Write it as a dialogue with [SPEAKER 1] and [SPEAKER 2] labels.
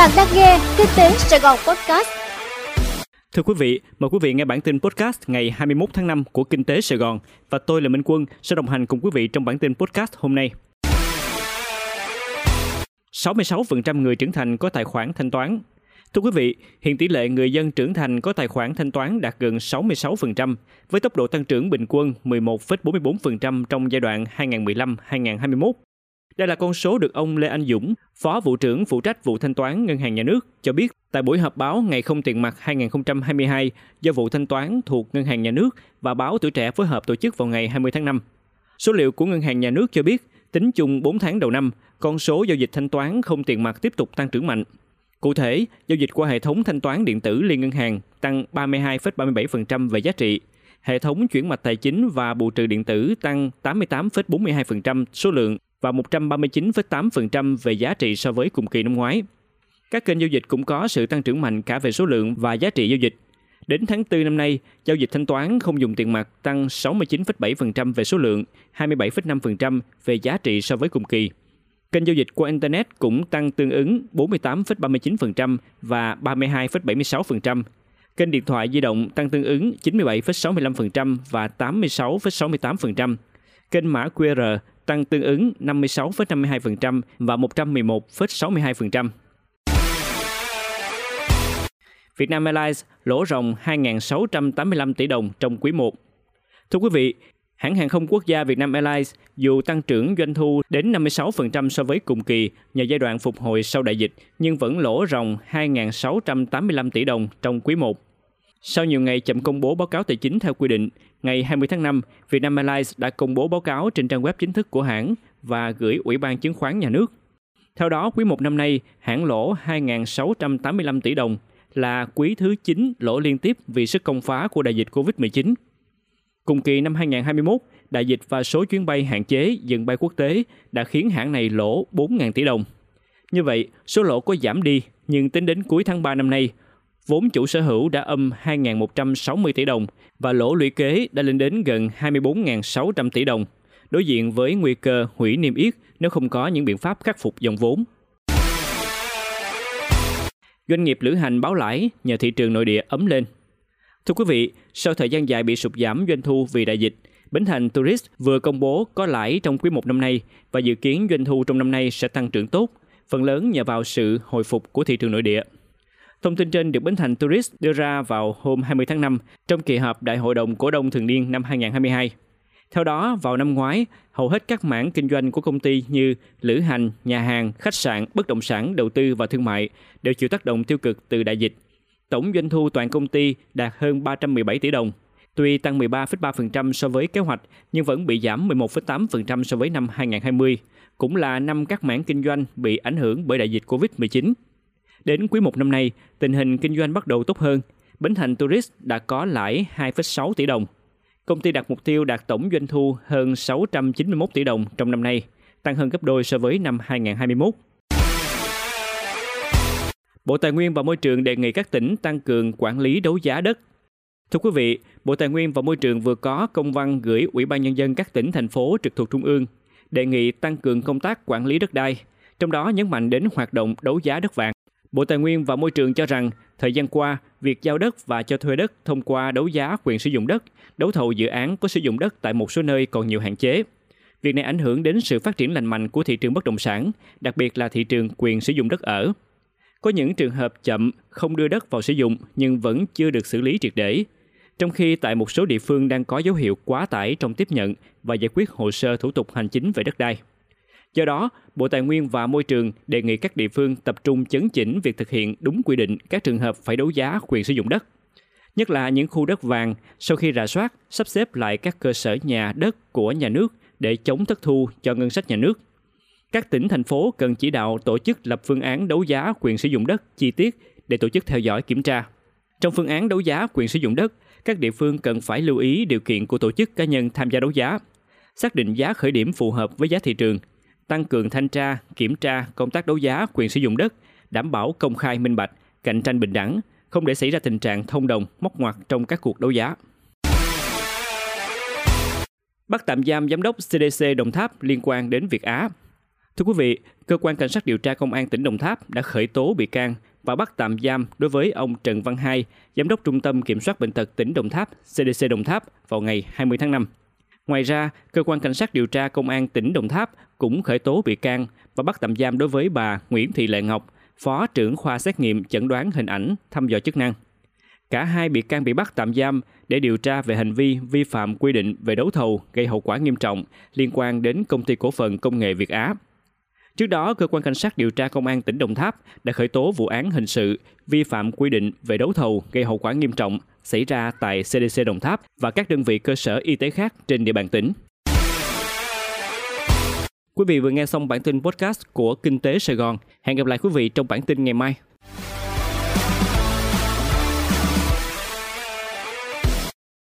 [SPEAKER 1] Bạn đang nghe Kinh tế Sài Gòn Podcast.
[SPEAKER 2] Thưa quý vị, mời quý vị nghe bản tin podcast ngày 21 tháng 5 của Kinh tế Sài Gòn và tôi là Minh Quân sẽ đồng hành cùng quý vị trong bản tin podcast hôm nay. 66% người trưởng thành có tài khoản thanh toán. Thưa quý vị, hiện tỷ lệ người dân trưởng thành có tài khoản thanh toán đạt gần 66%, với tốc độ tăng trưởng bình quân 11,44% trong giai đoạn 2015-2021. Đây là con số được ông Lê Anh Dũng, Phó vụ trưởng phụ trách vụ thanh toán Ngân hàng Nhà nước, cho biết tại buổi họp báo Ngày không tiền mặt 2022 do vụ thanh toán thuộc Ngân hàng Nhà nước và báo Tuổi Trẻ phối hợp tổ chức vào ngày 20 tháng 5. Số liệu của Ngân hàng Nhà nước cho biết, tính chung 4 tháng đầu năm, con số giao dịch thanh toán không tiền mặt tiếp tục tăng trưởng mạnh. Cụ thể, giao dịch qua hệ thống thanh toán điện tử liên ngân hàng tăng 32,37% về giá trị, hệ thống chuyển mạch tài chính và bù trừ điện tử tăng 88,42% số lượng và 139,8% về giá trị so với cùng kỳ năm ngoái. Các kênh giao dịch cũng có sự tăng trưởng mạnh cả về số lượng và giá trị giao dịch. Đến tháng 4 năm nay, giao dịch thanh toán không dùng tiền mặt tăng 69,7% về số lượng, 27,5% về giá trị so với cùng kỳ. Kênh giao dịch qua Internet cũng tăng tương ứng 48,39% và 32,76%. Kênh điện thoại di động tăng tương ứng 97,65% và 86,68%. Kênh mã QR tăng tương ứng 56,52% và 111,62%. Vietnam Airlines lỗ ròng 2.685 tỷ đồng trong quý 1. Thưa quý vị, hãng hàng không quốc gia Vietnam Airlines dù tăng trưởng doanh thu đến 56% so với cùng kỳ nhờ giai đoạn phục hồi sau đại dịch, nhưng vẫn lỗ ròng 2.685 tỷ đồng trong quý 1. Sau nhiều ngày chậm công bố báo cáo tài chính theo quy định, ngày 20 tháng 5, Vietnam Airlines đã công bố báo cáo trên trang web chính thức của hãng và gửi Ủy ban Chứng khoán Nhà nước. Theo đó, quý 1 năm nay, hãng lỗ 2.685 tỷ đồng, là quý thứ 9 lỗ liên tiếp vì sức công phá của đại dịch COVID-19. Cùng kỳ năm 2021, đại dịch và số chuyến bay hạn chế dừng bay quốc tế đã khiến hãng này lỗ 4.000 tỷ đồng. Như vậy, số lỗ có giảm đi, nhưng tính đến cuối tháng 3 năm nay, vốn chủ sở hữu đã âm 2.160 tỷ đồng và lỗ lũy kế đã lên đến gần 24.600 tỷ đồng, đối diện với nguy cơ hủy niêm yết nếu không có những biện pháp khắc phục dòng vốn. Doanh nghiệp lữ hành báo lãi nhờ thị trường nội địa ấm lên. Thưa quý vị, sau thời gian dài bị sụt giảm doanh thu vì đại dịch, Bến Thành Tourist vừa công bố có lãi trong quý một năm nay và dự kiến doanh thu trong năm nay sẽ tăng trưởng tốt, phần lớn nhờ vào sự hồi phục của thị trường nội địa. Thông tin trên được Bến Thành Tourist đưa ra vào hôm 20 tháng 5 trong kỳ họp Đại hội đồng Cổ đông Thường niên năm 2022. Theo đó, vào năm ngoái, hầu hết các mảng kinh doanh của công ty như lữ hành, nhà hàng, khách sạn, bất động sản, đầu tư và thương mại đều chịu tác động tiêu cực từ đại dịch. Tổng doanh thu toàn công ty đạt hơn 317 tỷ đồng, tuy tăng 13,3% so với kế hoạch nhưng vẫn bị giảm 11,8% so với năm 2020, cũng là năm các mảng kinh doanh bị ảnh hưởng bởi đại dịch Covid-19. Đến quý 1 năm nay, tình hình kinh doanh bắt đầu tốt hơn. Bến Thành Tourist đã có lãi 2,6 tỷ đồng. Công ty đặt mục tiêu đạt tổng doanh thu hơn 691 tỷ đồng trong năm nay, tăng hơn gấp đôi so với năm 2021. Bộ Tài nguyên và Môi trường đề nghị các tỉnh tăng cường quản lý đấu giá đất. Thưa quý vị, Bộ Tài nguyên và Môi trường vừa có công văn gửi Ủy ban Nhân dân các tỉnh, thành phố trực thuộc Trung ương, đề nghị tăng cường công tác quản lý đất đai, trong đó nhấn mạnh đến hoạt động đấu giá đất vàng. Bộ Tài nguyên và Môi trường cho rằng, thời gian qua, việc giao đất và cho thuê đất thông qua đấu giá quyền sử dụng đất, đấu thầu dự án có sử dụng đất tại một số nơi còn nhiều hạn chế. Việc này ảnh hưởng đến sự phát triển lành mạnh của thị trường bất động sản, đặc biệt là thị trường quyền sử dụng đất ở. Có những trường hợp chậm không đưa đất vào sử dụng nhưng vẫn chưa được xử lý triệt để. Trong khi tại một số địa phương đang có dấu hiệu quá tải trong tiếp nhận và giải quyết hồ sơ thủ tục hành chính về đất đai. Do đó, Bộ Tài nguyên và Môi trường đề nghị các địa phương tập trung chấn chỉnh việc thực hiện đúng quy định các trường hợp phải đấu giá quyền sử dụng đất. Nhất là những khu đất vàng, sau khi rà soát, sắp xếp lại các cơ sở nhà đất của nhà nước để chống thất thu cho ngân sách nhà nước. Các tỉnh, thành phố cần chỉ đạo tổ chức lập phương án đấu giá quyền sử dụng đất chi tiết để tổ chức theo dõi kiểm tra. Trong phương án đấu giá quyền sử dụng đất, các địa phương cần phải lưu ý điều kiện của tổ chức cá nhân tham gia đấu giá, xác định giá khởi điểm phù hợp với giá thị trường, tăng cường thanh tra, kiểm tra công tác đấu giá quyền sử dụng đất, đảm bảo công khai minh bạch, cạnh tranh bình đẳng, không để xảy ra tình trạng thông đồng, móc ngoặt trong các cuộc đấu giá. Bắt tạm giam giám đốc CDC Đồng Tháp liên quan đến Việt Á. Thưa quý vị, cơ quan cảnh sát điều tra công an tỉnh Đồng Tháp đã khởi tố bị can và bắt tạm giam đối với ông Trần Văn Hai, giám đốc Trung tâm Kiểm soát bệnh tật tỉnh Đồng Tháp, CDC Đồng Tháp vào ngày 20 tháng 5. Ngoài ra, cơ quan cảnh sát điều tra công an tỉnh Đồng Tháp cũng khởi tố bị can và bắt tạm giam đối với bà Nguyễn Thị Lệ Ngọc, phó trưởng khoa xét nghiệm chẩn đoán hình ảnh thăm dò chức năng. Cả hai bị can bị bắt tạm giam để điều tra về hành vi vi phạm quy định về đấu thầu gây hậu quả nghiêm trọng liên quan đến công ty cổ phần công nghệ Việt Á. Trước đó, cơ quan cảnh sát điều tra công an tỉnh Đồng Tháp đã khởi tố vụ án hình sự vi phạm quy định về đấu thầu gây hậu quả nghiêm trọng xảy ra tại CDC Đồng Tháp và các đơn vị cơ sở y tế khác trên địa bàn tỉnh. Quý vị vừa nghe xong bản tin podcast của Kinh tế Sài Gòn. Hẹn gặp lại quý vị trong bản tin ngày mai.